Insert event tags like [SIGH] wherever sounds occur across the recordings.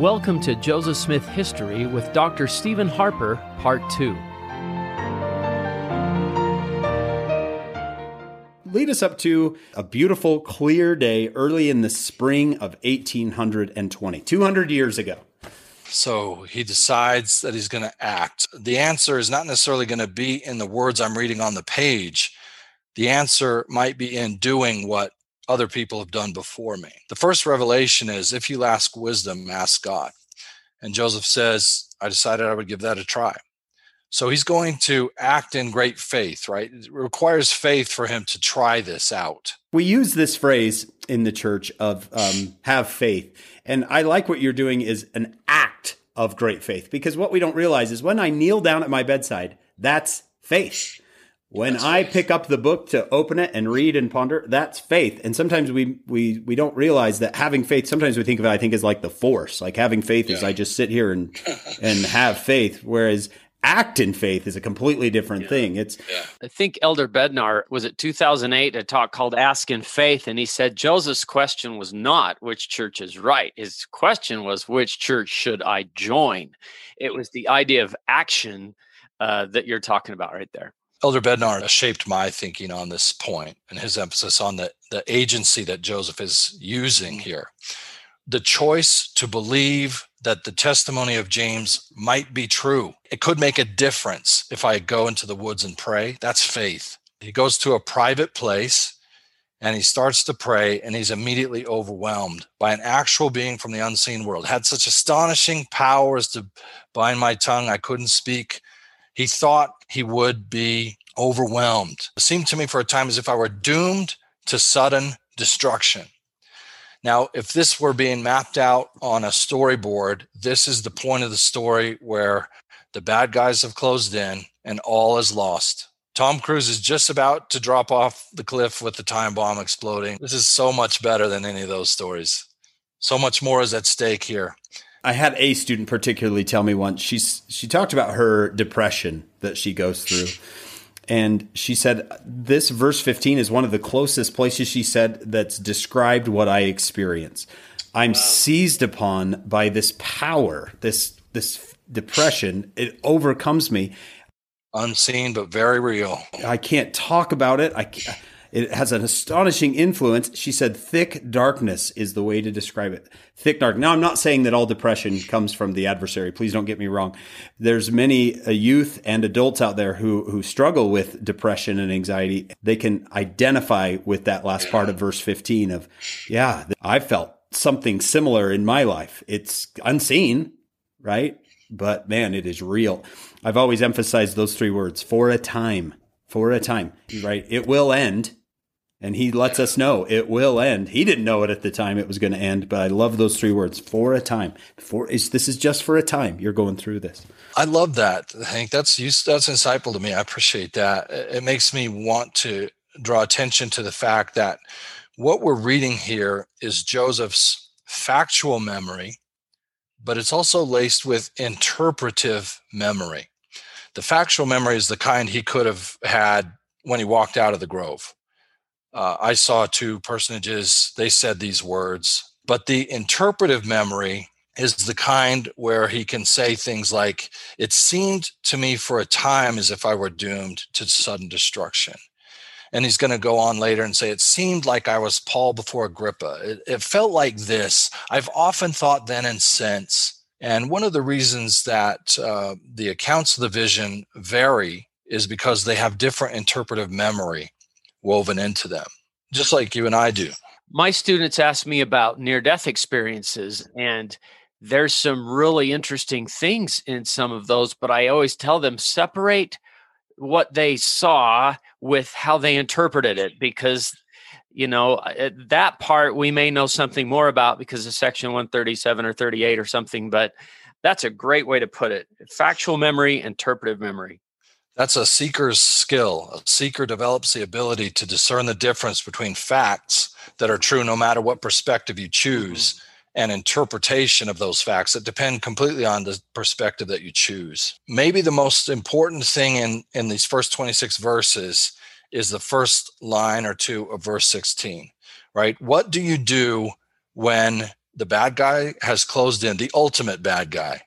Welcome to Joseph Smith History with Dr. Stephen Harper, Part 2. Lead us up to a beautiful, clear day early in the spring of 1820, 200 years ago. So he decides that he's going to act. The answer is not necessarily going to be in the words I'm reading on the page. The answer might be in doing what other people have done before me. The first revelation is if you ask wisdom, ask God. And Joseph says, I decided I would give that a try. So he's going to act in great faith, right? It requires faith for him to try this out. We use this phrase in the church of um, have faith. And I like what you're doing is an act of great faith because what we don't realize is when I kneel down at my bedside, that's faith. When that's I faith. pick up the book to open it and read and ponder, that's faith. And sometimes we we we don't realize that having faith. Sometimes we think of it, I think, as like the force. Like having faith yeah. is I just sit here and [LAUGHS] and have faith. Whereas act in faith is a completely different yeah. thing. It's yeah. I think Elder Bednar was it 2008 a talk called Ask in Faith and he said Joseph's question was not which church is right. His question was which church should I join? It was the idea of action uh, that you're talking about right there. Elder Bednar shaped my thinking on this point and his emphasis on the, the agency that Joseph is using mm. here. The choice to believe that the testimony of James might be true. It could make a difference if I go into the woods and pray. That's faith. He goes to a private place and he starts to pray and he's immediately overwhelmed by an actual being from the unseen world. Had such astonishing powers to bind my tongue, I couldn't speak he thought he would be overwhelmed. It seemed to me for a time as if I were doomed to sudden destruction. Now, if this were being mapped out on a storyboard, this is the point of the story where the bad guys have closed in and all is lost. Tom Cruise is just about to drop off the cliff with the time bomb exploding. This is so much better than any of those stories. So much more is at stake here. I had a student particularly tell me once she's she talked about her depression that she goes through. And she said this verse 15 is one of the closest places she said that's described what I experience. I'm wow. seized upon by this power, this this depression. It overcomes me. Unseen but very real. I can't talk about it. I can't, it has an astonishing influence. She said, thick darkness is the way to describe it. Thick dark. Now, I'm not saying that all depression comes from the adversary. Please don't get me wrong. There's many uh, youth and adults out there who, who struggle with depression and anxiety. They can identify with that last part of verse 15 of, yeah, I felt something similar in my life. It's unseen, right? But man, it is real. I've always emphasized those three words for a time, for a time, right? It will end and he lets us know it will end. He didn't know it at the time it was going to end, but I love those three words for a time. For is this is just for a time. You're going through this. I love that, Hank. That's that's insightful to me. I appreciate that. It makes me want to draw attention to the fact that what we're reading here is Joseph's factual memory, but it's also laced with interpretive memory. The factual memory is the kind he could have had when he walked out of the grove uh, I saw two personages, they said these words, but the interpretive memory is the kind where he can say things like, It seemed to me for a time as if I were doomed to sudden destruction. And he's going to go on later and say, It seemed like I was Paul before Agrippa. It, it felt like this. I've often thought then and since. And one of the reasons that uh, the accounts of the vision vary is because they have different interpretive memory woven into them, just like you and I do. My students ask me about near death experiences, and there's some really interesting things in some of those, but I always tell them separate what they saw with how they interpreted it because you know uh, that part we may know something more about because of section 137 or 38 or something but that's a great way to put it factual memory interpretive memory that's a seeker's skill. A seeker develops the ability to discern the difference between facts that are true no matter what perspective you choose mm-hmm. and interpretation of those facts that depend completely on the perspective that you choose. Maybe the most important thing in, in these first 26 verses is the first line or two of verse 16, right? What do you do when the bad guy has closed in, the ultimate bad guy.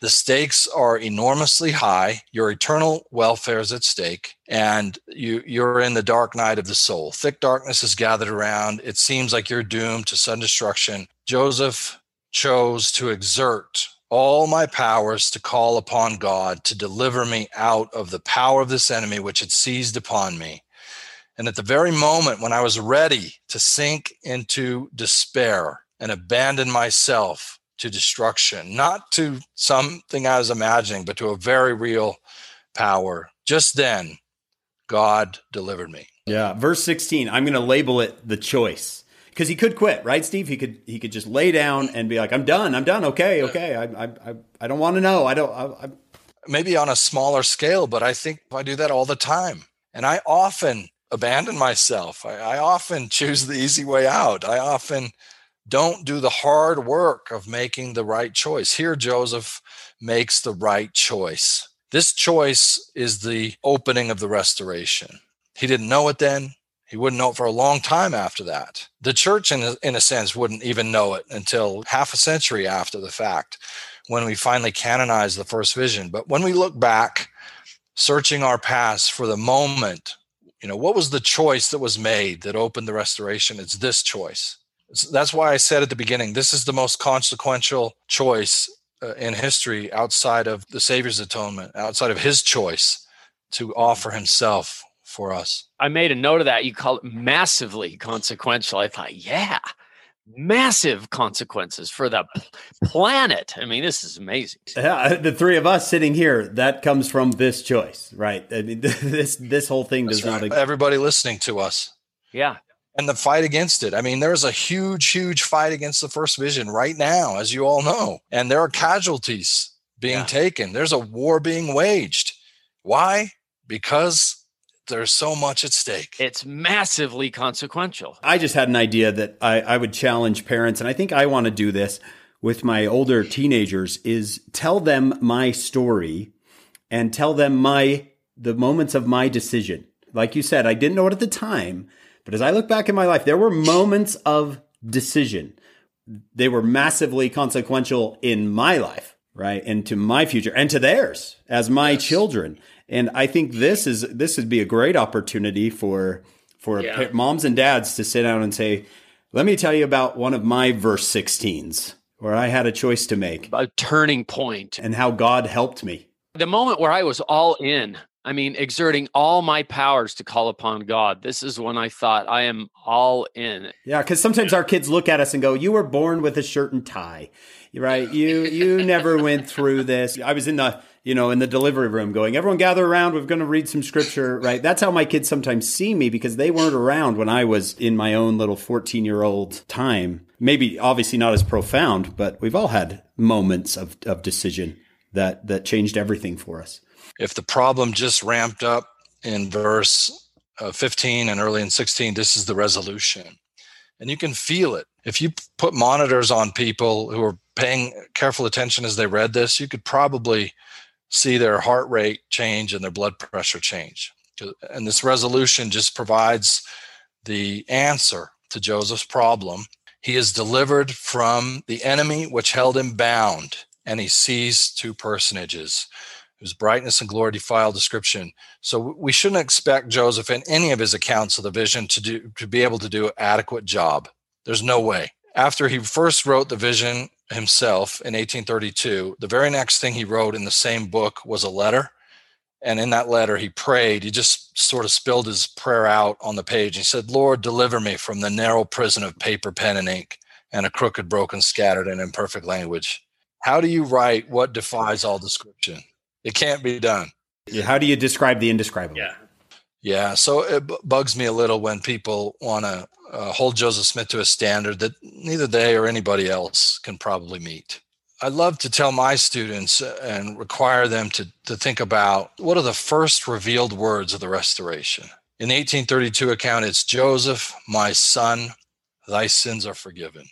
The stakes are enormously high. Your eternal welfare is at stake, and you, you're in the dark night of the soul. Thick darkness is gathered around. It seems like you're doomed to sudden destruction. Joseph chose to exert all my powers to call upon God to deliver me out of the power of this enemy which had seized upon me. And at the very moment when I was ready to sink into despair and abandon myself to destruction, not to something I was imagining, but to a very real power, just then, God delivered me. Yeah. Verse 16, I'm going to label it the choice because he could quit, right, Steve? He could he could just lay down and be like, "I'm done. I'm done. Okay, okay. I I I, I don't want to know. I don't. I, I. Maybe on a smaller scale, but I think I do that all the time, and I often abandon myself. I, I often [LAUGHS] choose the easy way out. I often don't do the hard work of making the right choice. Here, Joseph makes the right choice. This choice is the opening of the restoration. He didn't know it then. He wouldn't know it for a long time after that. The church, in a, in a sense, wouldn't even know it until half a century after the fact when we finally canonized the first vision. But when we look back, searching our past for the moment, you know, what was the choice that was made that opened the restoration? It's this choice. That's why I said at the beginning, this is the most consequential choice uh, in history outside of the Savior's atonement, outside of his choice to offer himself for us. I made a note of that. You call it massively consequential. I thought, yeah, massive consequences for the planet. I mean, this is amazing. Yeah, the three of us sitting here, that comes from this choice, right? I mean, [LAUGHS] this this whole thing does right. not. Everybody listening to us. Yeah. And the fight against it. I mean, there's a huge, huge fight against the first vision right now, as you all know. And there are casualties being yeah. taken. There's a war being waged. Why? Because there's so much at stake. It's massively consequential. I just had an idea that I, I would challenge parents, and I think I want to do this with my older teenagers is tell them my story and tell them my the moments of my decision. Like you said, I didn't know it at the time, but as I look back in my life, there were moments of decision. They were massively consequential in my life, right? And to my future and to theirs as my yes. children. And I think this is this would be a great opportunity for for yeah. moms and dads to sit down and say, "Let me tell you about one of my verse 16s where I had a choice to make, a turning point, and how God helped me." The moment where I was all in, I mean, exerting all my powers to call upon God. This is when I thought I am all in. Yeah, because sometimes our kids look at us and go, "You were born with a shirt and tie, right? You you never went through this." I was in the you know, in the delivery room going, everyone gather around. We're going to read some scripture, right? That's how my kids sometimes see me because they weren't around when I was in my own little 14 year old time. Maybe obviously not as profound, but we've all had moments of, of decision that, that changed everything for us. If the problem just ramped up in verse uh, 15 and early in 16, this is the resolution. And you can feel it. If you put monitors on people who are paying careful attention as they read this, you could probably see their heart rate change and their blood pressure change. And this resolution just provides the answer to Joseph's problem. He is delivered from the enemy which held him bound, and he sees two personages whose brightness and glory defile description. So we shouldn't expect Joseph in any of his accounts of the vision to do to be able to do an adequate job. There's no way. After he first wrote the vision himself in 1832, the very next thing he wrote in the same book was a letter. And in that letter, he prayed. He just sort of spilled his prayer out on the page. He said, Lord, deliver me from the narrow prison of paper, pen, and ink, and a crooked, broken, scattered, and imperfect language. How do you write what defies all description? It can't be done. How do you describe the indescribable? Yeah. Yeah. So it b- bugs me a little when people want to uh, hold Joseph Smith to a standard that neither they or anybody else can probably meet. I love to tell my students and require them to, to think about what are the first revealed words of the restoration. In the 1832 account, it's Joseph, my son, thy sins are forgiven.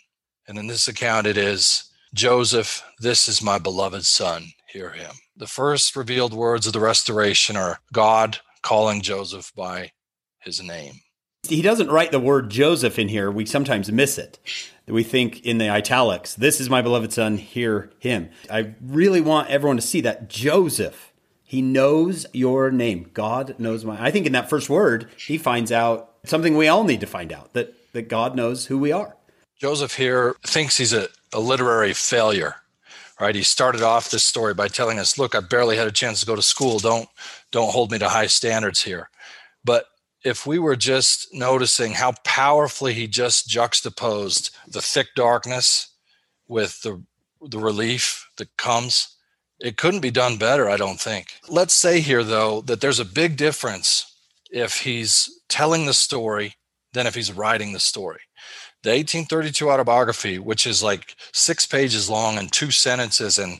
And in this account, it is Joseph, this is my beloved son, hear him. The first revealed words of the restoration are God calling Joseph by his name. He doesn't write the word Joseph in here. We sometimes miss it. We think in the italics, this is my beloved son, hear him. I really want everyone to see that Joseph, he knows your name. God knows my. I think in that first word, he finds out something we all need to find out that, that God knows who we are. Joseph here thinks he's a, a literary failure right? He started off this story by telling us look i barely had a chance to go to school. Don't don't hold me to high standards here. But if we were just noticing how powerfully he just juxtaposed the thick darkness with the the relief that comes it couldn't be done better i don't think. Let's say here though that there's a big difference if he's telling the story than if he's writing the story the 1832 autobiography, which is like six pages long and two sentences and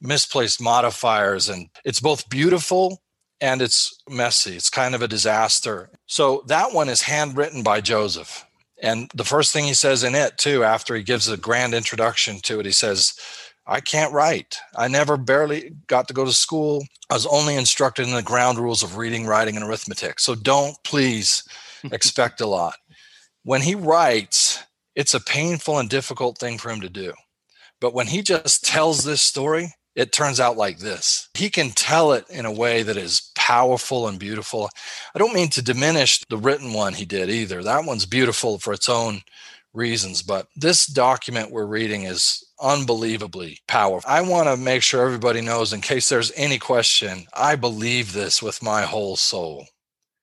misplaced modifiers. And it's both beautiful and it's messy. It's kind of a disaster. So that one is handwritten by Joseph. And the first thing he says in it, too, after he gives a grand introduction to it, he says, I can't write. I never barely got to go to school. I was only instructed in the ground rules of reading, writing, and arithmetic. So don't please [LAUGHS] expect a lot. When he writes, it's a painful and difficult thing for him to do. But when he just tells this story, it turns out like this. He can tell it in a way that is powerful and beautiful. I don't mean to diminish the written one he did either. That one's beautiful for its own reasons, but this document we're reading is unbelievably powerful. I want to make sure everybody knows, in case there's any question, I believe this with my whole soul.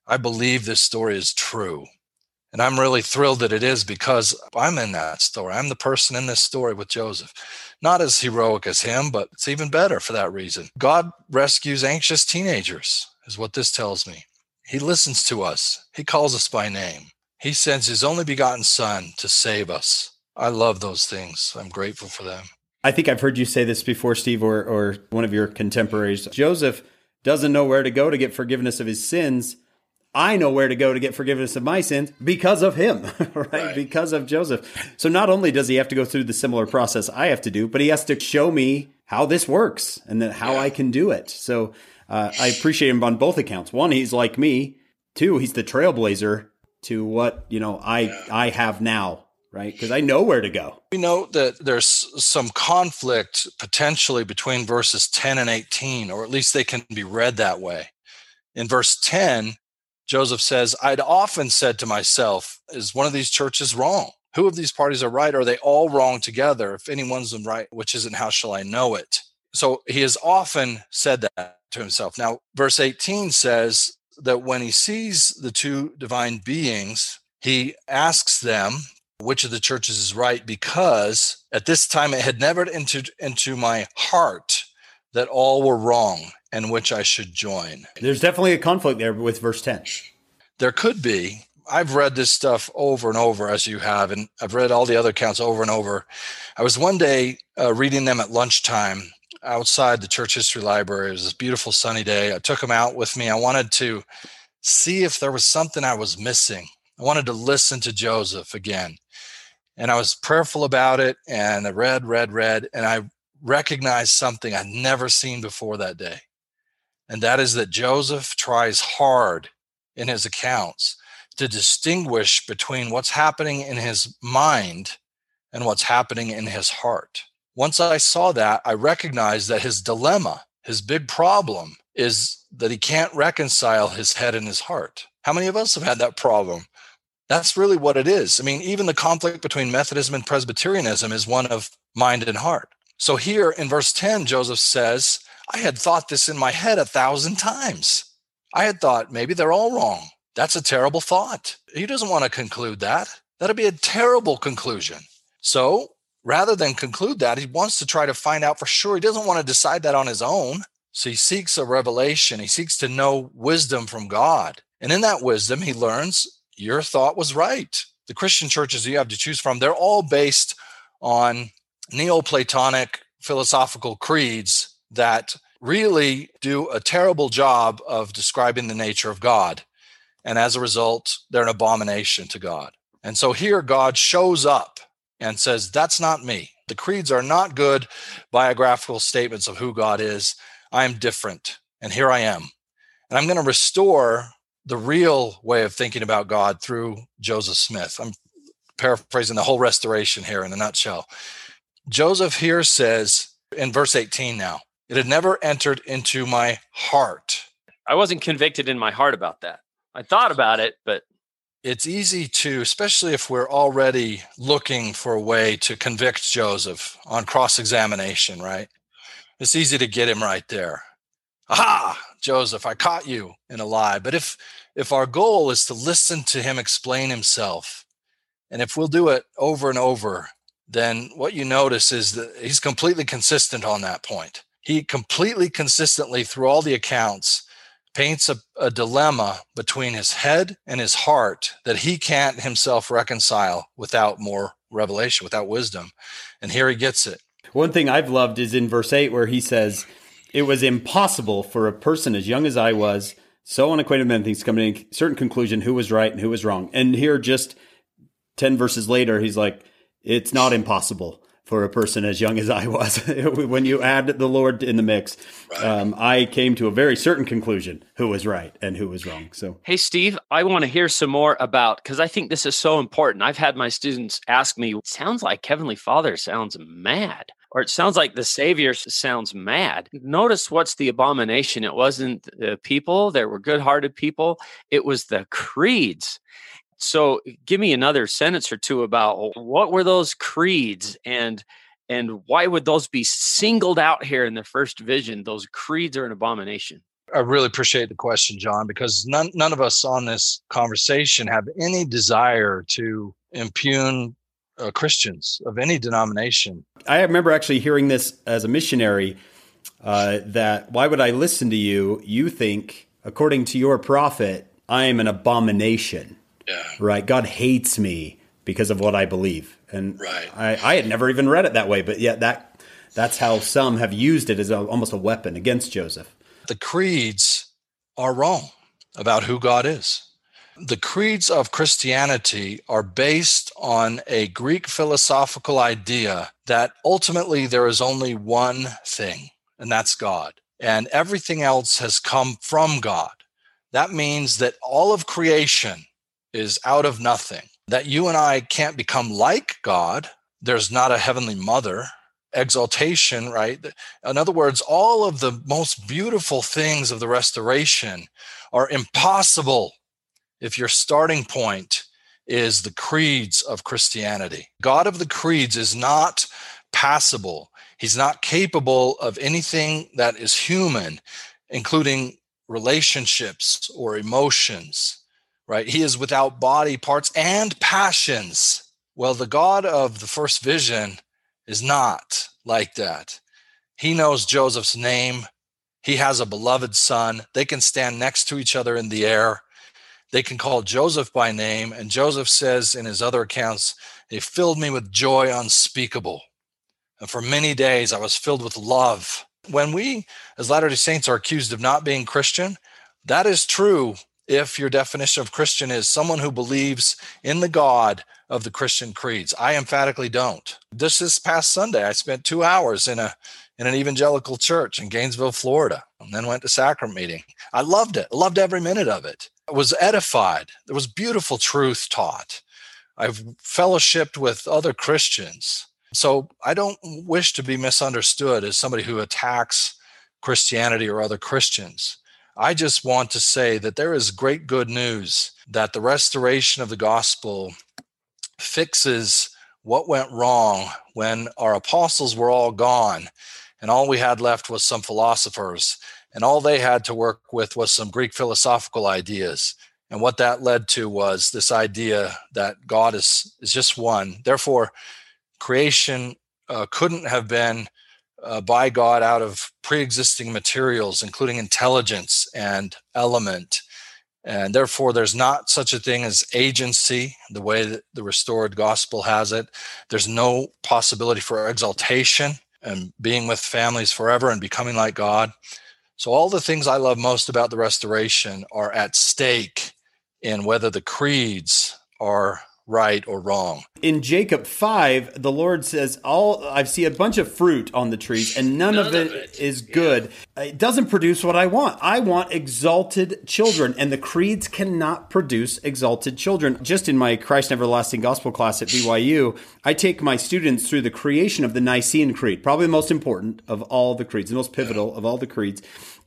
I believe this story is true. And I'm really thrilled that it is because I'm in that story. I'm the person in this story with Joseph. Not as heroic as him, but it's even better for that reason. God rescues anxious teenagers, is what this tells me. He listens to us, He calls us by name. He sends His only begotten Son to save us. I love those things. I'm grateful for them. I think I've heard you say this before, Steve, or, or one of your contemporaries. Joseph doesn't know where to go to get forgiveness of his sins I know where to go to get forgiveness of my sins because of him, [LAUGHS] right? right? Because of Joseph. So not only does he have to go through the similar process I have to do, but he has to show me how this works and then how yeah. I can do it. So uh, I appreciate him on both accounts. One, he's like me. Two, he's the trailblazer to what you know I yeah. I have now, right? Because I know where to go. We know that there's some conflict potentially between verses 10 and 18, or at least they can be read that way. In verse 10, Joseph says, I'd often said to myself, is one of these churches wrong? Who of these parties are right? Are they all wrong together? If anyone's right, which isn't, how shall I know it? So he has often said that to himself. Now, verse 18 says that when he sees the two divine beings, he asks them which of the churches is right because at this time it had never entered into my heart that all were wrong and which I should join. There's definitely a conflict there with verse 10. There could be. I've read this stuff over and over, as you have, and I've read all the other accounts over and over. I was one day uh, reading them at lunchtime outside the church history library. It was this beautiful sunny day. I took them out with me. I wanted to see if there was something I was missing. I wanted to listen to Joseph again. And I was prayerful about it and I read, read, read, and I recognized something I'd never seen before that day. And that is that Joseph tries hard in his accounts to distinguish between what's happening in his mind and what's happening in his heart. Once I saw that, I recognized that his dilemma, his big problem, is that he can't reconcile his head and his heart. How many of us have had that problem? That's really what it is. I mean, even the conflict between Methodism and Presbyterianism is one of mind and heart. So here in verse 10, Joseph says, I had thought this in my head a thousand times. I had thought maybe they're all wrong. That's a terrible thought. He doesn't want to conclude that. That'd be a terrible conclusion. So rather than conclude that, he wants to try to find out for sure. He doesn't want to decide that on his own. So he seeks a revelation. He seeks to know wisdom from God. And in that wisdom, he learns your thought was right. The Christian churches you have to choose from, they're all based on Neoplatonic philosophical creeds that really do a terrible job of describing the nature of God. And as a result, they're an abomination to God. And so here God shows up and says, That's not me. The creeds are not good biographical statements of who God is. I am different. And here I am. And I'm going to restore the real way of thinking about God through Joseph Smith. I'm paraphrasing the whole restoration here in a nutshell. Joseph here says in verse 18 now, it had never entered into my heart. I wasn't convicted in my heart about that. I thought about it, but it's easy to, especially if we're already looking for a way to convict Joseph on cross examination, right? It's easy to get him right there. Aha, Joseph, I caught you in a lie. But if if our goal is to listen to him explain himself, and if we'll do it over and over, then what you notice is that he's completely consistent on that point. He completely consistently through all the accounts paints a, a, dilemma between his head and his heart that he can't himself reconcile without more revelation, without wisdom. And here he gets it. One thing I've loved is in verse 8 where he says, It was impossible for a person as young as I was, so unacquainted with things, coming to a certain conclusion who was right and who was wrong. And here, just 10 verses later, he's like, It's not impossible for a person as young as I was. [LAUGHS] when you add the Lord in the mix, um, I came to a very certain conclusion who was right and who was wrong. So, hey, Steve, I want to hear some more about because I think this is so important. I've had my students ask me, sounds like Heavenly Father sounds mad. Or it sounds like the Savior sounds mad. Notice what's the abomination. It wasn't the people, there were good hearted people, it was the creeds so give me another sentence or two about what were those creeds and and why would those be singled out here in the first vision? Those creeds are an abomination. I really appreciate the question john because none, none of us on this conversation have any desire to impugn uh, christians of any denomination. I remember actually hearing this as a missionary uh, that why would i listen to you? You think according to your prophet i am an abomination yeah. Right. God hates me because of what I believe. And right. I, I had never even read it that way, but yet that that's how some have used it as a, almost a weapon against Joseph. The creeds are wrong about who God is. The creeds of Christianity are based on a Greek philosophical idea that ultimately there is only one thing, and that's God. And everything else has come from God. That means that all of creation is out of nothing, that you and I can't become like God. There's not a heavenly mother. Exaltation, right? In other words, all of the most beautiful things of the restoration are impossible if your starting point is the creeds of Christianity. God of the creeds is not passible. He's not capable of anything that is human, including relationships or emotions right? He is without body parts and passions. Well, the God of the first vision is not like that. He knows Joseph's name. He has a beloved son. They can stand next to each other in the air. They can call Joseph by name. And Joseph says in his other accounts, they filled me with joy unspeakable. And for many days I was filled with love. When we, as Latter day Saints, are accused of not being Christian, that is true if your definition of Christian is someone who believes in the God of the Christian creeds. I emphatically don't. This is past Sunday. I spent two hours in a in an evangelical church in Gainesville, Florida, and then went to sacrament meeting. I loved it. Loved every minute of it. I was edified. There was beautiful truth taught. I've fellowshipped with other Christians. So I don't wish to be misunderstood as somebody who attacks Christianity or other Christians. I just want to say that there is great good news that the restoration of the gospel fixes what went wrong when our apostles were all gone and all we had left was some philosophers and all they had to work with was some Greek philosophical ideas. And what that led to was this idea that God is, is just one. Therefore, creation uh, couldn't have been uh, by God out of pre existing materials, including intelligence and element. And therefore, there's not such a thing as agency, the way that the restored gospel has it. There's no possibility for exaltation and being with families forever and becoming like God. So, all the things I love most about the restoration are at stake in whether the creeds are right or wrong. In Jacob 5, the Lord says, "All I see a bunch of fruit on the trees and none, none of, it of, it is good." it doesn't produce what I want. I want exalted children, and the creeds cannot produce exalted children. Just in my Christ Everlasting Gospel class at BYU, I take my students through the creation of the Nicene Creed, probably the most important of all the creeds, the most pivotal of all the creeds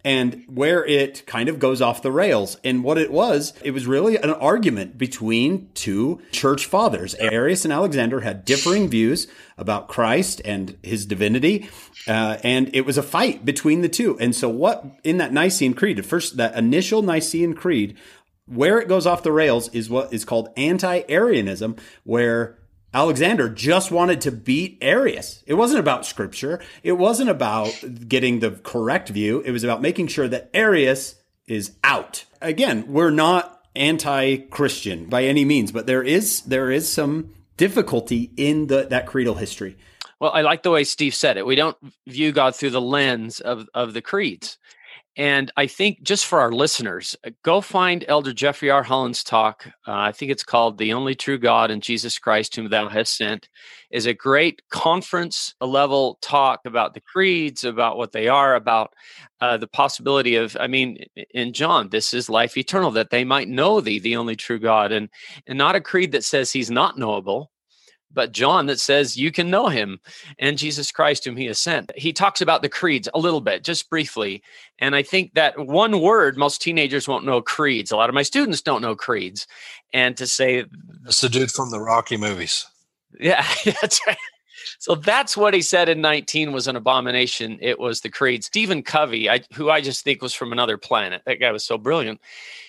and where it kind of goes off the rails. And what it was, it was really an argument between two church fathers. Arius and Alexander had differing views about Christ and his divinity. Uh, and it was a fight between the two. And so what in that Nicene Creed, the first, that initial Nicene Creed, where it goes off the rails is what is called anti-Arianism, where Alexander just wanted to beat Arius. It wasn't about scripture. It wasn't about getting the correct view. It was about making sure that Arius is out. Again, we're not anti-Christian by any means, but there is there is some difficulty in the that creedal history. Well, I like the way Steve said it. We don't view God through the lens of of the creeds. And I think just for our listeners, uh, go find Elder Jeffrey R. Holland's talk. Uh, I think it's called The Only True God and Jesus Christ, Whom Thou Hast Sent. is a great conference level talk about the creeds, about what they are, about uh, the possibility of, I mean, in John, this is life eternal, that they might know thee, the only true God, and, and not a creed that says he's not knowable, but John that says you can know him and Jesus Christ whom he has sent. He talks about the creeds a little bit, just briefly. And I think that one word, most teenagers won't know creeds. A lot of my students don't know creeds. And to say, it's the dude from the Rocky movies. Yeah, [LAUGHS] that's right. So that's what he said in 19 was an abomination. It was the creed. Stephen Covey, I, who I just think was from another planet. That guy was so brilliant.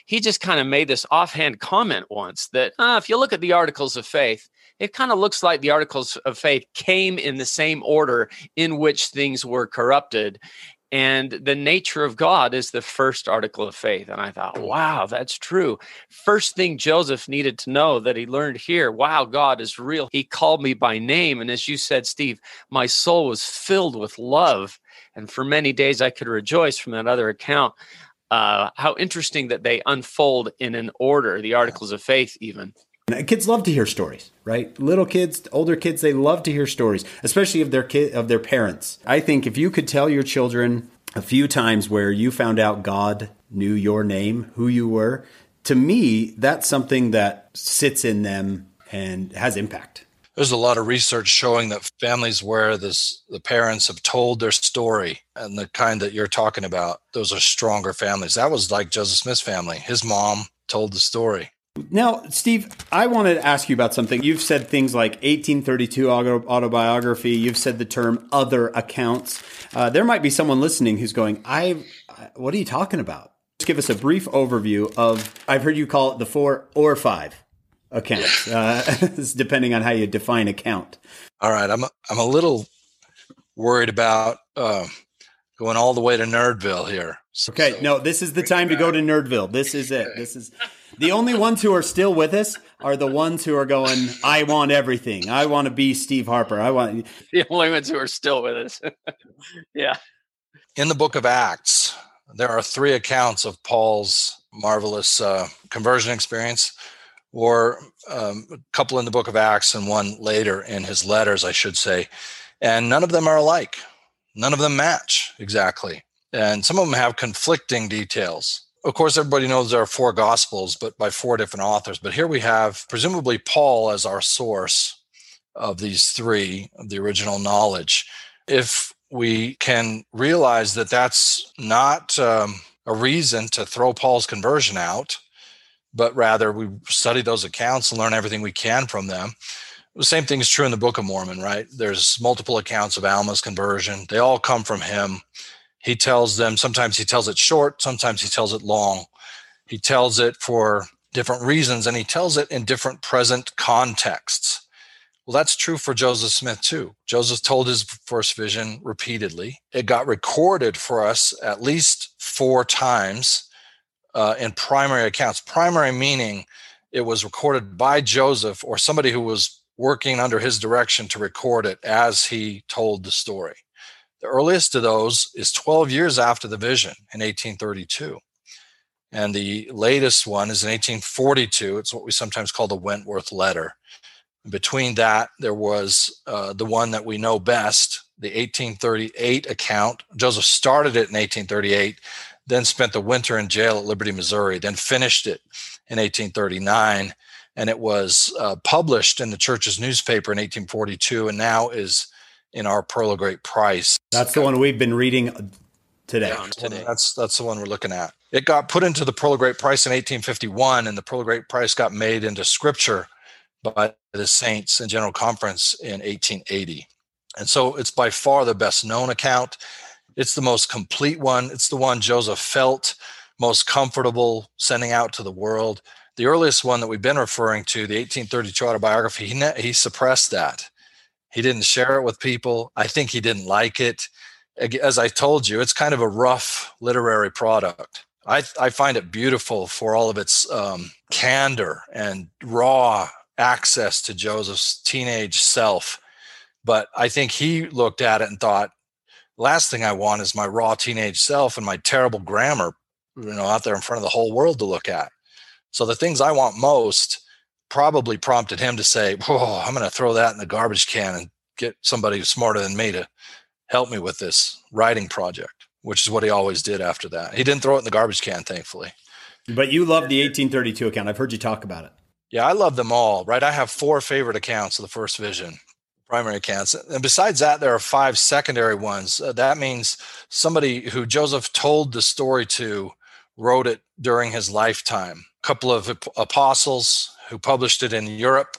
He just kind of made this offhand comment once that uh, if you look at the articles of faith, it kind of looks like the articles of faith came in the same order in which things were corrupted and the nature of God is the first article of faith. And I thought, wow, that's true. First thing Joseph needed to know that he learned here wow, God is real. He called me by name. And as you said, Steve, my soul was filled with love. And for many days I could rejoice from that other account. Uh, how interesting that they unfold in an order, the articles of faith, even. Kids love to hear stories, right? Little kids, older kids, they love to hear stories, especially of their kid, of their parents. I think if you could tell your children a few times where you found out God knew your name, who you were, to me, that's something that sits in them and has impact. There's a lot of research showing that families where this the parents have told their story and the kind that you're talking about, those are stronger families. That was like Joseph Smith's family. His mom told the story. Now, Steve, I wanted to ask you about something. You've said things like 1832 autobiography. You've said the term other accounts. Uh, there might be someone listening who's going, "I, what are you talking about?" Just give us a brief overview of. I've heard you call it the four or five accounts, uh, [LAUGHS] depending on how you define account. All right, I'm a, I'm a little worried about uh, going all the way to Nerdville here. So, okay, so no, this is the time to go to Nerdville. This is it. This is the only ones who are still with us are the ones who are going, I want everything. I want to be Steve Harper. I want [LAUGHS] the only ones who are still with us. [LAUGHS] yeah. In the book of Acts, there are three accounts of Paul's marvelous uh, conversion experience, or um, a couple in the book of Acts and one later in his letters, I should say. And none of them are alike. None of them match exactly. And some of them have conflicting details of course, everybody knows there are four gospels, but by four different authors. But here we have presumably Paul as our source of these three, of the original knowledge. If we can realize that that's not um, a reason to throw Paul's conversion out, but rather we study those accounts and learn everything we can from them. The same thing is true in the Book of Mormon, right? There's multiple accounts of Alma's conversion. They all come from him. He tells them, sometimes he tells it short, sometimes he tells it long. He tells it for different reasons and he tells it in different present contexts. Well, that's true for Joseph Smith too. Joseph told his first vision repeatedly. It got recorded for us at least four times uh, in primary accounts. Primary meaning it was recorded by Joseph or somebody who was working under his direction to record it as he told the story. The earliest of those is 12 years after the vision in 1832. And the latest one is in 1842. It's what we sometimes call the Wentworth letter. Between that, there was uh, the one that we know best, the 1838 account. Joseph started it in 1838, then spent the winter in jail at Liberty, Missouri, then finished it in 1839. And it was uh, published in the church's newspaper in 1842 and now is in our Pearl of Great Price. That's the one we've been reading uh, today. today. That's that's the one we're looking at. It got put into the Pearl of Great Price in 1851, and the Pearl of Great Price got made into scripture by the saints in General Conference in 1880. And so it's by far the best known account. It's the most complete one. It's the one Joseph felt most comfortable sending out to the world. The earliest one that we've been referring to, the 1832 autobiography, he, he suppressed that. He didn't share it with people. I think he didn't like it. As I told you, it's kind of a rough literary product. I, I find it beautiful for all of its um, candor and raw access to Joseph's teenage self. But I think he looked at it and thought, last thing I want is my raw teenage self and my terrible grammar, you know, out there in front of the whole world to look at. So the things I want most probably prompted him to say, "Oh, I'm going to throw that in the garbage can and get somebody smarter than me to help me with this writing project." Which is what he always did after that. He didn't throw it in the garbage can, thankfully. But you love the 1832 account. I've heard you talk about it. Yeah, I love them all, right? I have four favorite accounts of the first vision, primary accounts. And besides that, there are five secondary ones. Uh, that means somebody who Joseph told the story to wrote it during his lifetime. A couple of apostles who published it in Europe,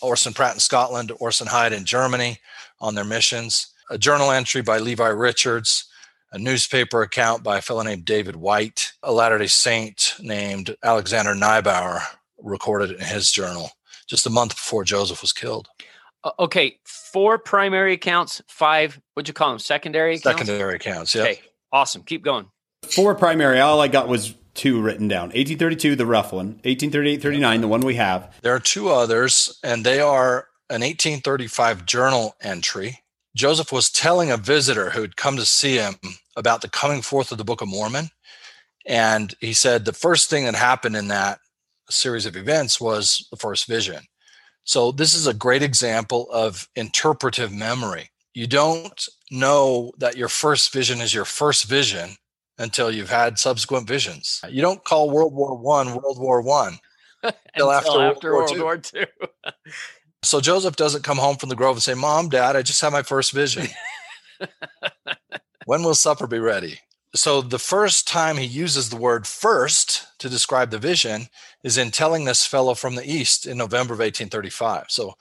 Orson Pratt in Scotland, Orson Hyde in Germany on their missions. A journal entry by Levi Richards, a newspaper account by a fellow named David White, a Latter day Saint named Alexander Neibaur recorded in his journal just a month before Joseph was killed. Uh, okay, four primary accounts, five, what'd you call them? Secondary accounts? Secondary accounts, yeah. Okay, awesome. Keep going. Four primary. All I got was two written down 1832, the rough one, 1838 39, the one we have. There are two others, and they are an 1835 journal entry. Joseph was telling a visitor who had come to see him about the coming forth of the Book of Mormon. And he said the first thing that happened in that series of events was the first vision. So this is a great example of interpretive memory. You don't know that your first vision is your first vision until you've had subsequent visions. You don't call World War One World War One [LAUGHS] until, after, after World, War, War Two. [LAUGHS] so Joseph doesn't come home from the grove and say, "Mom, Dad, I just had my first vision." [LAUGHS] when will supper be ready? so the first time he uses the word first to describe the vision is in telling this fellow from the east in November of 1835. So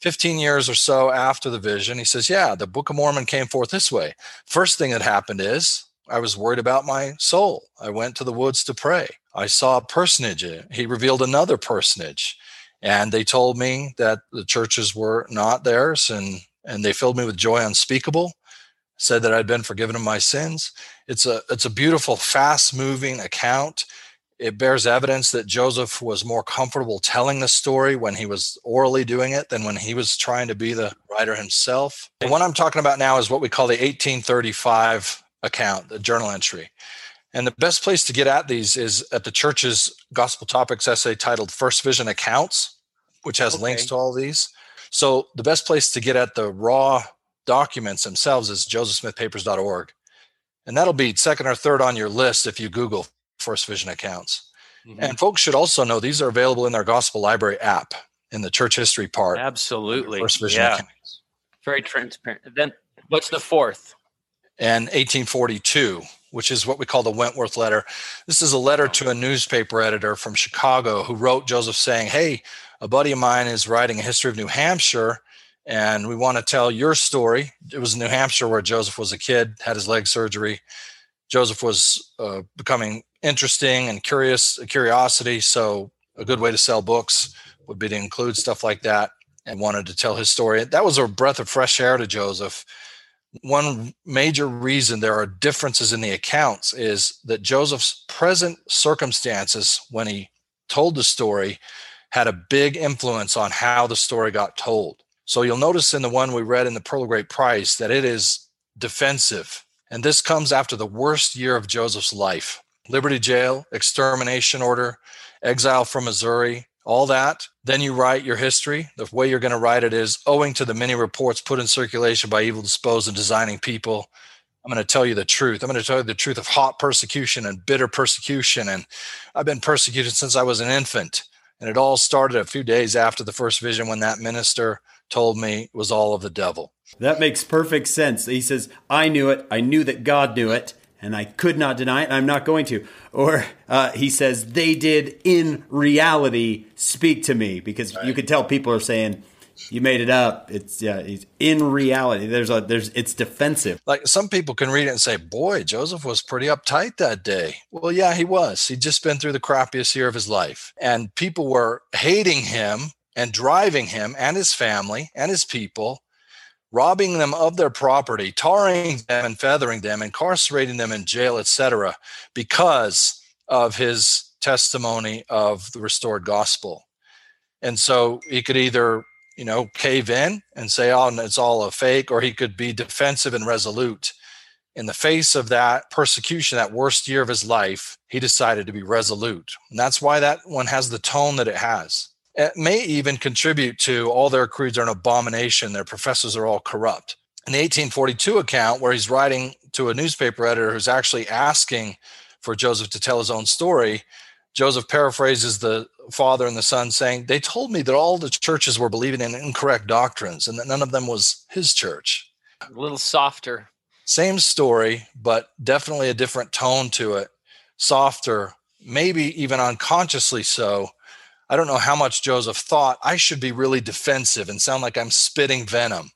15 years or so after the vision, he says, Yeah, the Book of Mormon came forth this way. First thing that happened is I was worried about my soul. I went to the woods to pray. I saw a personage. Uh, he revealed another personage. And they told me that the churches were not theirs and, and they filled me with joy unspeakable said that I'd been forgiven of my sins. It's a it's a beautiful, fast moving account. It bears evidence that Joseph was more comfortable telling the story when he was orally doing it than when he was trying to be the writer himself. And what I'm talking about now is what we call the 1835 account, the journal entry. And the best place to get at these is at the church's gospel topics essay titled First Vision Accounts, which has okay. links to all these. So the best place to get at the raw documents themselves is josephsmithpapers.org. And that'll be second or third on your list if you Google First Vision accounts. Mm-hmm. And folks should also know these are available in their Gospel Library app in the church history part. Absolutely. First Vision yeah. accounts. Very transparent. Then what's the fourth? And 1842, which is what we call the Wentworth letter. This is a letter to a newspaper editor from Chicago who wrote Joseph saying, Hey, a buddy of mine is writing a history of New Hampshire and we want to tell your story. It was New Hampshire where Joseph was a kid, had his leg surgery. Joseph was uh, becoming interesting and curious, a curiosity. So a good way to sell books would be to include stuff like that, and wanted to tell his story. That was a breath of fresh air to Joseph. One major reason there are differences in the accounts is that Joseph's present circumstances when he told the story had a big influence on how the story got told. So you'll notice in the one we read in the Pearl of Great Price that it is defensive. And this comes after the worst year of Joseph's life Liberty Jail, extermination order, exile from Missouri, all that. Then you write your history. The way you're going to write it is owing to the many reports put in circulation by evil disposed and designing people. I'm going to tell you the truth. I'm going to tell you the truth of hot persecution and bitter persecution. And I've been persecuted since I was an infant. And it all started a few days after the first vision when that minister told me was all of the devil. That makes perfect sense. He says, I knew it. I knew that God knew it and I could not deny it, and I'm not going to. Or uh, he says, they did in reality speak to me, because right. you could tell people are saying, you made it up. It's yeah, in reality. There's a there's it's defensive. Like some people can read it and say, "Boy, Joseph was pretty uptight that day." Well, yeah, he was. He'd just been through the crappiest year of his life, and people were hating him and driving him and his family and his people robbing them of their property, tarring them and feathering them, incarcerating them in jail, etc., because of his testimony of the restored gospel. And so he could either, you know, cave in and say, oh, it's all a fake, or he could be defensive and resolute. In the face of that persecution, that worst year of his life, he decided to be resolute. And that's why that one has the tone that it has. It may even contribute to all their creeds are an abomination, their professors are all corrupt. In the 1842 account, where he's writing to a newspaper editor who's actually asking for Joseph to tell his own story, Joseph paraphrases the father and the son, saying, They told me that all the churches were believing in incorrect doctrines and that none of them was his church. A little softer. Same story, but definitely a different tone to it. Softer, maybe even unconsciously so, I don't know how much Joseph thought I should be really defensive and sound like I'm spitting venom,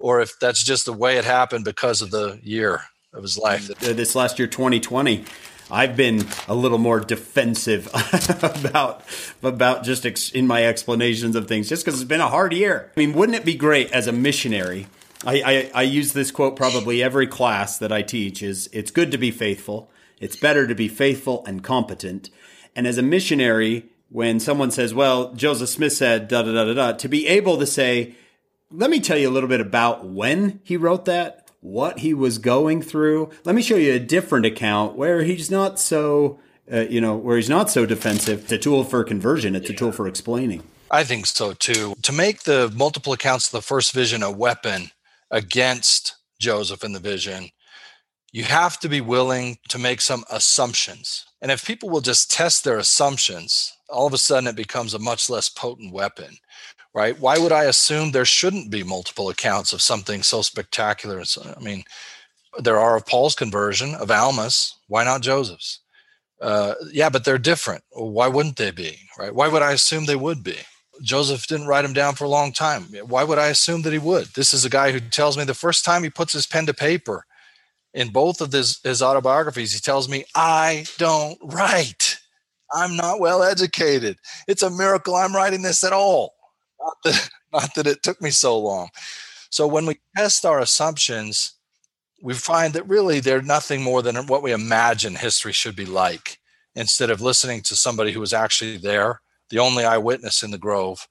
or if that's just the way it happened because of the year of his life. Uh, this last year, 2020, I've been a little more defensive [LAUGHS] about about just ex, in my explanations of things, just because it's been a hard year. I mean, wouldn't it be great as a missionary? I, I, I use this quote probably every class that I teach: "Is it's good to be faithful. It's better to be faithful and competent." And as a missionary, when someone says, well, Joseph Smith said da da da da da, to be able to say, let me tell you a little bit about when he wrote that, what he was going through. Let me show you a different account where he's not so, uh, you know, where he's not so defensive. It's a tool for conversion. It's a tool for explaining. I think so too. To make the multiple accounts of the first vision a weapon against Joseph in the vision, you have to be willing to make some assumptions. And if people will just test their assumptions, all of a sudden it becomes a much less potent weapon, right? Why would I assume there shouldn't be multiple accounts of something so spectacular? I mean, there are of Paul's conversion, of Alma's. Why not Joseph's? Uh, yeah, but they're different. Why wouldn't they be, right? Why would I assume they would be? Joseph didn't write him down for a long time. Why would I assume that he would? This is a guy who tells me the first time he puts his pen to paper in both of his, his autobiographies, he tells me, I don't write. I'm not well educated. It's a miracle I'm writing this at all. Not that, [LAUGHS] not that it took me so long. So when we test our assumptions, we find that really they're nothing more than what we imagine history should be like instead of listening to somebody who was actually there, the only eyewitness in the grove,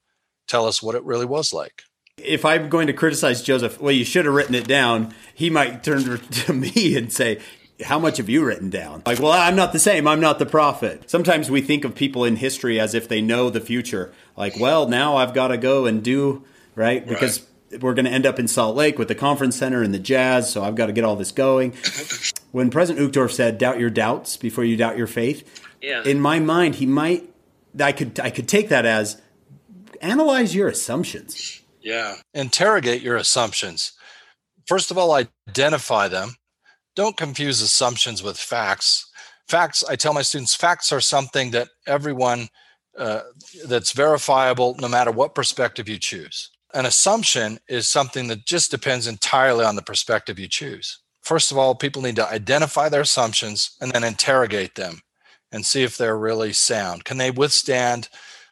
tell us what it really was like. If I'm going to criticize Joseph, well, you should have written it down. He might turn to [LAUGHS] me and say, how much have you written down? Like, well, I'm not the same. I'm not the prophet. Sometimes we think of people in history as if they know the future. Like, well, now I've got to go and do, right? Because right. we're going to end up in Salt Lake with the conference center and the jazz. So I've got to get all this going. [LAUGHS] when President Uchtdorf said, doubt your doubts before you doubt your faith, yeah. in my mind, he might, I could, I could take that as analyze your assumptions. Yeah. Interrogate your assumptions. First of all, identify them don't confuse assumptions with facts. Facts, I tell my students, facts are something that everyone uh, that's verifiable no matter what perspective you choose. An assumption is something that just depends entirely on the perspective you choose. First of all, people need to identify their assumptions and then interrogate them and see if they're really sound. Can they withstand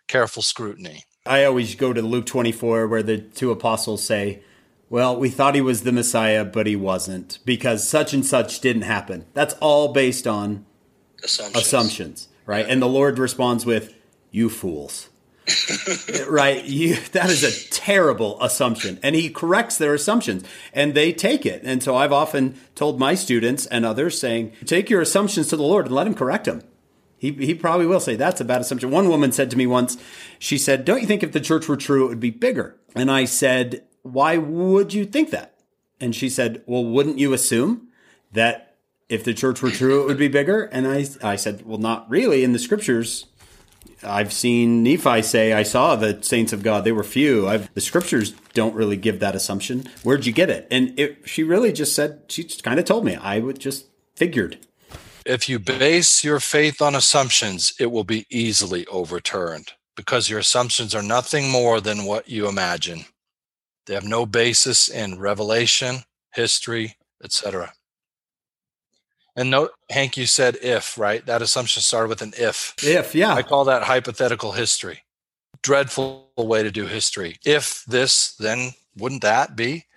careful scrutiny? I always go to Luke 24 where the two apostles say, well, we thought he was the Messiah, but he wasn't because such and such didn't happen. That's all based on assumptions, assumptions right? Yeah. And the Lord responds with, "You fools." [LAUGHS] right you that is a terrible assumption and he corrects their assumptions and they take it and so i've often told my students and others saying take your assumptions to the lord and let him correct them He, he probably will say that's a bad assumption. One woman said to me once, she said, Don't you think if the church were true, it would be bigger? And I said, Why would you think that? And she said, Well, wouldn't you assume that if the church were true, it would be bigger? And I, I said, Well, not really. In the scriptures, I've seen Nephi say, I saw the saints of God. They were few. I've, the scriptures don't really give that assumption. Where'd you get it? And it, she really just said, she kind of told me, I would just figured. If you base your faith on assumptions, it will be easily overturned because your assumptions are nothing more than what you imagine. They have no basis in revelation, history, etc. And note, Hank, you said if, right? That assumption started with an if. If, yeah. I call that hypothetical history. Dreadful way to do history. If this, then wouldn't that be?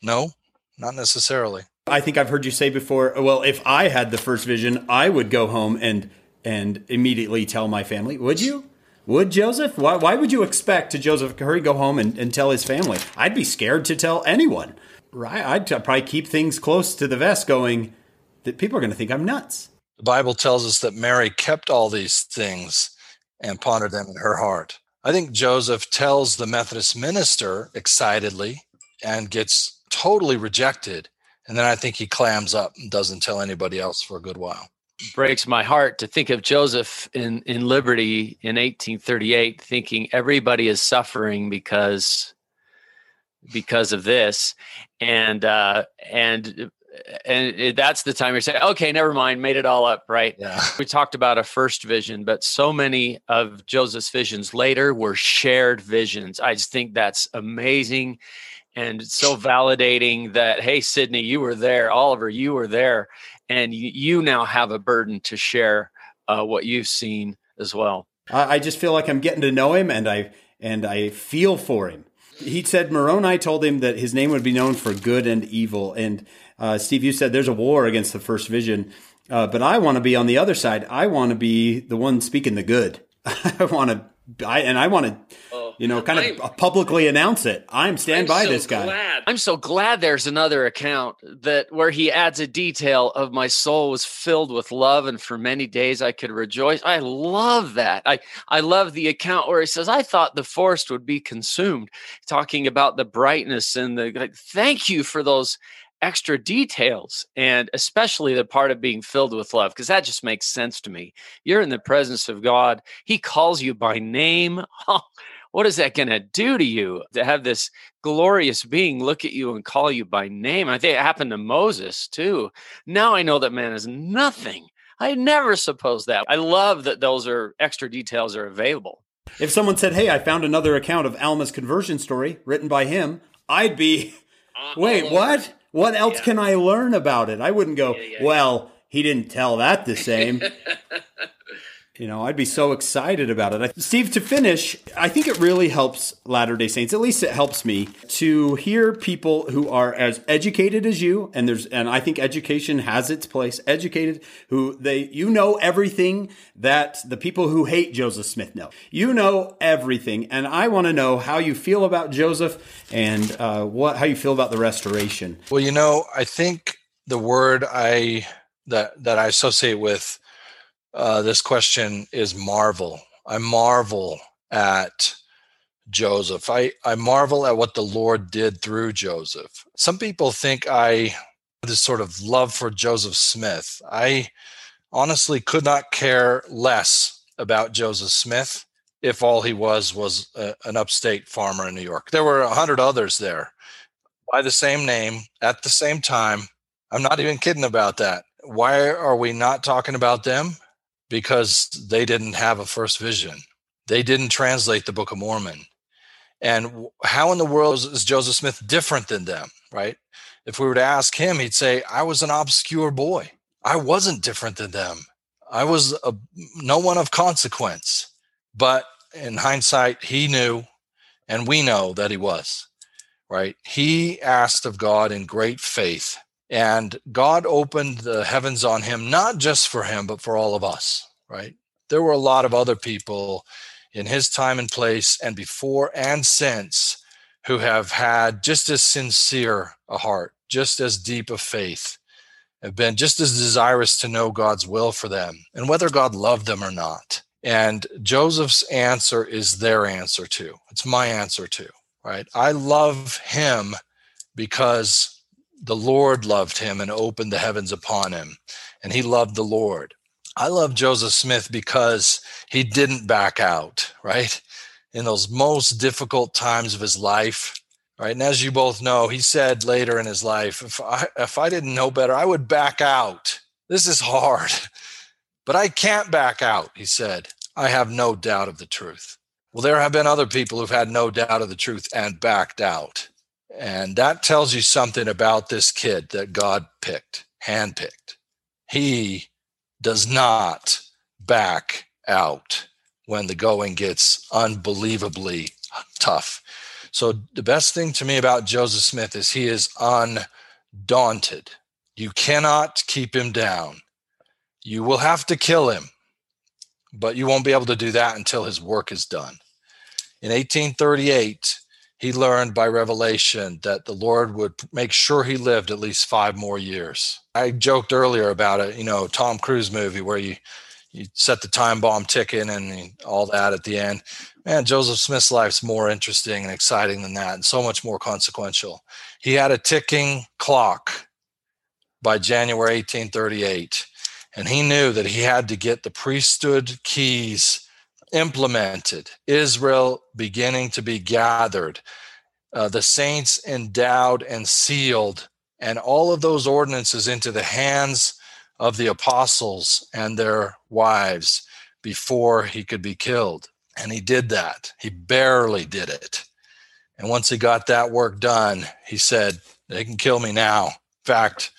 No, not necessarily. I think I've heard you say before, well, if I had the first vision, I would go home and and immediately tell my family. Would you? Would Joseph? Why, why would you expect to Joseph hurry go home and, and tell his family? I'd be scared to tell anyone. Right? I'd probably keep things close to the vest going that people are going to think I'm nuts. The Bible tells us that Mary kept all these things and pondered them in her heart. I think Joseph tells the Methodist minister excitedly and gets totally rejected. And then I think he clams up and doesn't tell anybody else for a good while. Breaks my heart to think of Joseph in, in Liberty in 1838, thinking everybody is suffering because because of this, and uh, and and that's the time you're saying, okay, never mind, made it all up, right? Yeah. We talked about a first vision, but so many of Joseph's visions later were shared visions. I just think that's amazing and so validating that, hey, Sidney, you were there, Oliver, you were there, and you, now have a burden to share uh, what you've seen as well. I, I just feel like I'm getting to know him, and I and I feel for him. He said Moroni told him that his name would be known for good and evil, and uh, Steve, you said there's a war against the first vision, uh, but I want to be on the other side. I want to be the one speaking the good. [LAUGHS] I want to, I, and I want to, oh, you know, kind I'm, of publicly announce it. I'm stand I'm by so this guy. Glad. I'm so glad there's another account that where he adds a detail of my soul was filled with love, and for many days I could rejoice. I love that. I I love the account where he says, "I thought the forest would be consumed," talking about the brightness and the. Like, Thank you for those extra details and especially the part of being filled with love because that just makes sense to me you're in the presence of god he calls you by name [LAUGHS] oh, what is that going to do to you to have this glorious being look at you and call you by name? I think it happened to moses too. Now i know that man is nothing. I never supposed that. I love that those are extra details are available. If someone said hey i found another account of alma's conversion story written by him i'd be uh, wait oh. what? What else yeah. can I learn about it? I wouldn't go, yeah, yeah, well, he didn't tell that the same. [LAUGHS] You know, I'd be so excited about it. Steve, to finish, I think it really helps Latter day Saints, at least it helps me, to hear people who are as educated as you, and there's, and I think education has its place, educated, who they, you know everything that the people who hate Joseph Smith know. You know everything, and I want to know how you feel about Joseph and uh, what, how you feel about the restoration. Well, you know, I think the word I, that, that I associate with uh, this question is marvel. I marvel at Joseph. I, I marvel at what the Lord did through Joseph. Some people think I this sort of love for Joseph Smith. I honestly could not care less about Joseph Smith if all he was was a, an upstate farmer in New York. There were a hundred others there by the same name at the same time. I'm not even kidding about that. Why are we not talking about them? Because they didn't have a first vision. They didn't translate the Book of Mormon. And how in the world is Joseph Smith different than them, right? If we were to ask him, he'd say, I was an obscure boy. I wasn't different than them. I was a, no one of consequence. But in hindsight, he knew, and we know that he was, right? He asked of God in great faith and God opened the heavens on him, not just for him, but for all of us, right? There were a lot of other people in his time and place and before and since who have had just as sincere a heart, just as deep a faith have been just as desirous to know God's will for them and whether God loved them or not. And Joseph's answer is their answer too. It's my answer too, right? I love him because the Lord loved him and opened the heavens upon him, and he loved the Lord. I love Joseph Smith because he didn't back out, right? In those most difficult times of his life, right? And as you both know, he said later in his life, if I, if I didn't know better, I would back out. This is hard, [LAUGHS] but I can't back out, he said. I have no doubt of the truth. Well, there have been other people who've had no doubt of the truth and backed out. And that tells you something about this kid that God picked, handpicked. He does not back out when the going gets unbelievably tough. So, the best thing to me about Joseph Smith is he is undaunted. You cannot keep him down. You will have to kill him, but you won't be able to do that until his work is done. In 1838, he learned by revelation that the Lord would make sure he lived at least five more years. I joked earlier about it, you know, Tom Cruise movie where you you set the time bomb ticking and all that at the end. Man, Joseph Smith's life's more interesting and exciting than that, and so much more consequential. He had a ticking clock by January 1838, and he knew that he had to get the priesthood keys implemented, Israel beginning to be gathered, uh, the saints endowed and sealed, and all of those ordinances into the hands of the apostles and their wives before he could be killed. And he did that. He barely did it. And once he got that work done, he said, They can kill me now. In fact,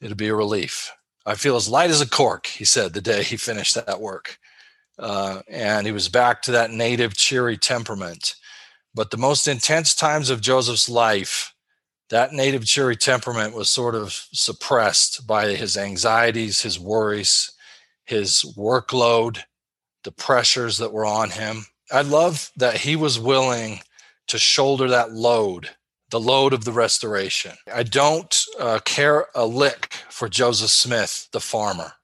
it'll be a relief. I feel as light as a cork, he said the day he finished that work. Uh, and he was back to that native cheery temperament. But the most intense times of Joseph's life, that native cheery temperament was sort of suppressed by his anxieties, his worries, his workload, the pressures that were on him. I love that he was willing to shoulder that load, the load of the restoration. I don't uh, care a lick for Joseph Smith, the farmer.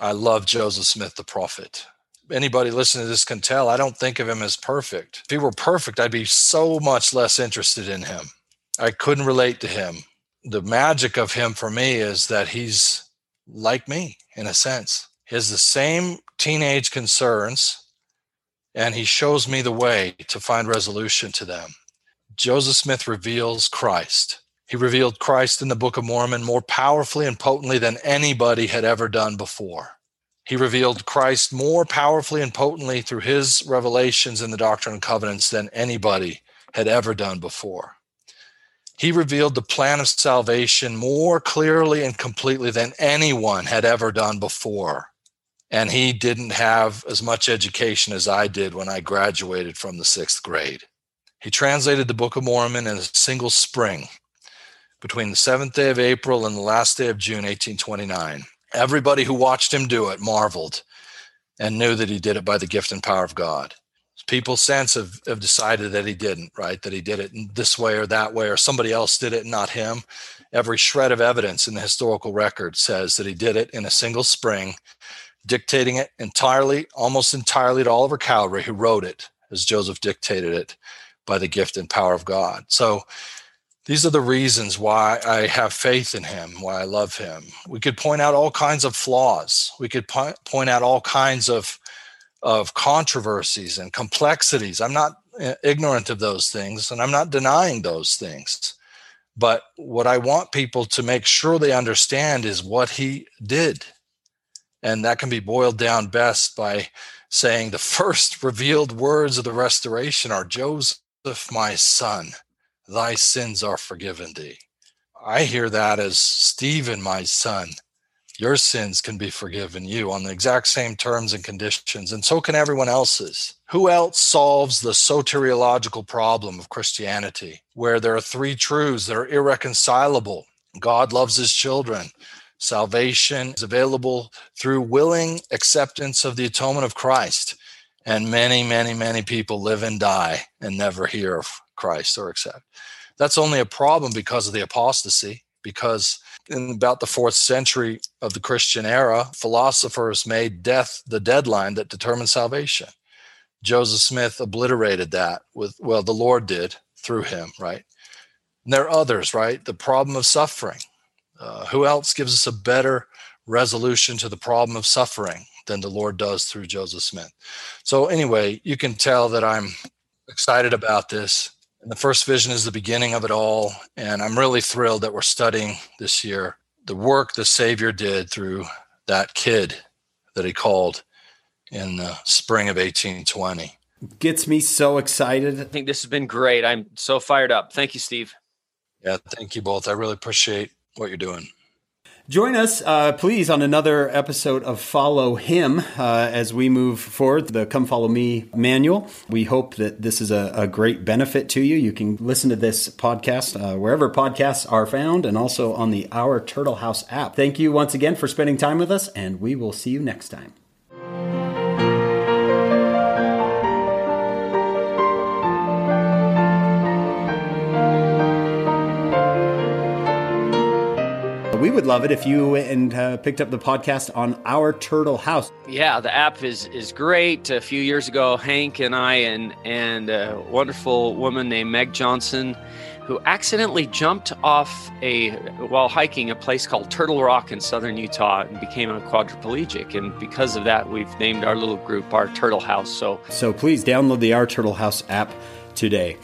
I love Joseph Smith, the prophet. Anybody listening to this can tell I don't think of him as perfect. If he were perfect, I'd be so much less interested in him. I couldn't relate to him. The magic of him for me is that he's like me in a sense. He has the same teenage concerns, and he shows me the way to find resolution to them. Joseph Smith reveals Christ. He revealed Christ in the Book of Mormon more powerfully and potently than anybody had ever done before. He revealed Christ more powerfully and potently through his revelations in the Doctrine and Covenants than anybody had ever done before. He revealed the plan of salvation more clearly and completely than anyone had ever done before. And he didn't have as much education as I did when I graduated from the sixth grade. He translated the Book of Mormon in a single spring between the seventh day of April and the last day of June, 1829. Everybody who watched him do it marveled and knew that he did it by the gift and power of God. People since have, have decided that he didn't, right? That he did it in this way or that way, or somebody else did it, not him. Every shred of evidence in the historical record says that he did it in a single spring, dictating it entirely, almost entirely to Oliver Cowdery, who wrote it as Joseph dictated it by the gift and power of God. So these are the reasons why I have faith in him, why I love him. We could point out all kinds of flaws. We could po- point out all kinds of of controversies and complexities. I'm not uh, ignorant of those things and I'm not denying those things. But what I want people to make sure they understand is what he did. And that can be boiled down best by saying the [LAUGHS] first revealed words of the restoration are Joseph, my son thy sins are forgiven thee. I hear that as Stephen, my son, your sins can be forgiven you on the exact same terms and conditions, and so can everyone else's. Who else solves the soteriological problem of Christianity, where there are three truths that are irreconcilable? God loves his children. Salvation is available through willing acceptance of the atonement of Christ. And many, many, many people live and die and never hear Christ or accept. That's only a problem because of the apostasy. because in about the fourth century of the Christian era, philosophers made death the deadline that determined salvation. Joseph Smith obliterated that with, well, the Lord did through him, right? And there are others, right? The problem of suffering. Uh, who else gives us a better resolution to the problem of suffering than the Lord does through Joseph Smith? So, anyway, you can tell that I'm excited about this. And the first vision is the beginning of it all. And I'm really thrilled that we're studying this year the work the Savior did through that kid that he called in the spring of 1820. Gets me so excited. I think this has been great. I'm so fired up. Thank you, Steve. Yeah, thank you both. I really appreciate what you're doing. Join us, uh, please, on another episode of Follow Him uh, as we move forward, the Come Follow Me manual. We hope that this is a, a great benefit to you. You can listen to this podcast uh, wherever podcasts are found and also on the Our Turtle House app. Thank you once again for spending time with us, and we will see you next time. We would love it if you and uh, picked up the podcast on our turtle house. Yeah, the app is is great. A few years ago, Hank and I and and a wonderful woman named Meg Johnson, who accidentally jumped off a while hiking a place called Turtle Rock in southern Utah and became a quadriplegic. And because of that, we've named our little group our Turtle House. So so please download the Our Turtle House app today.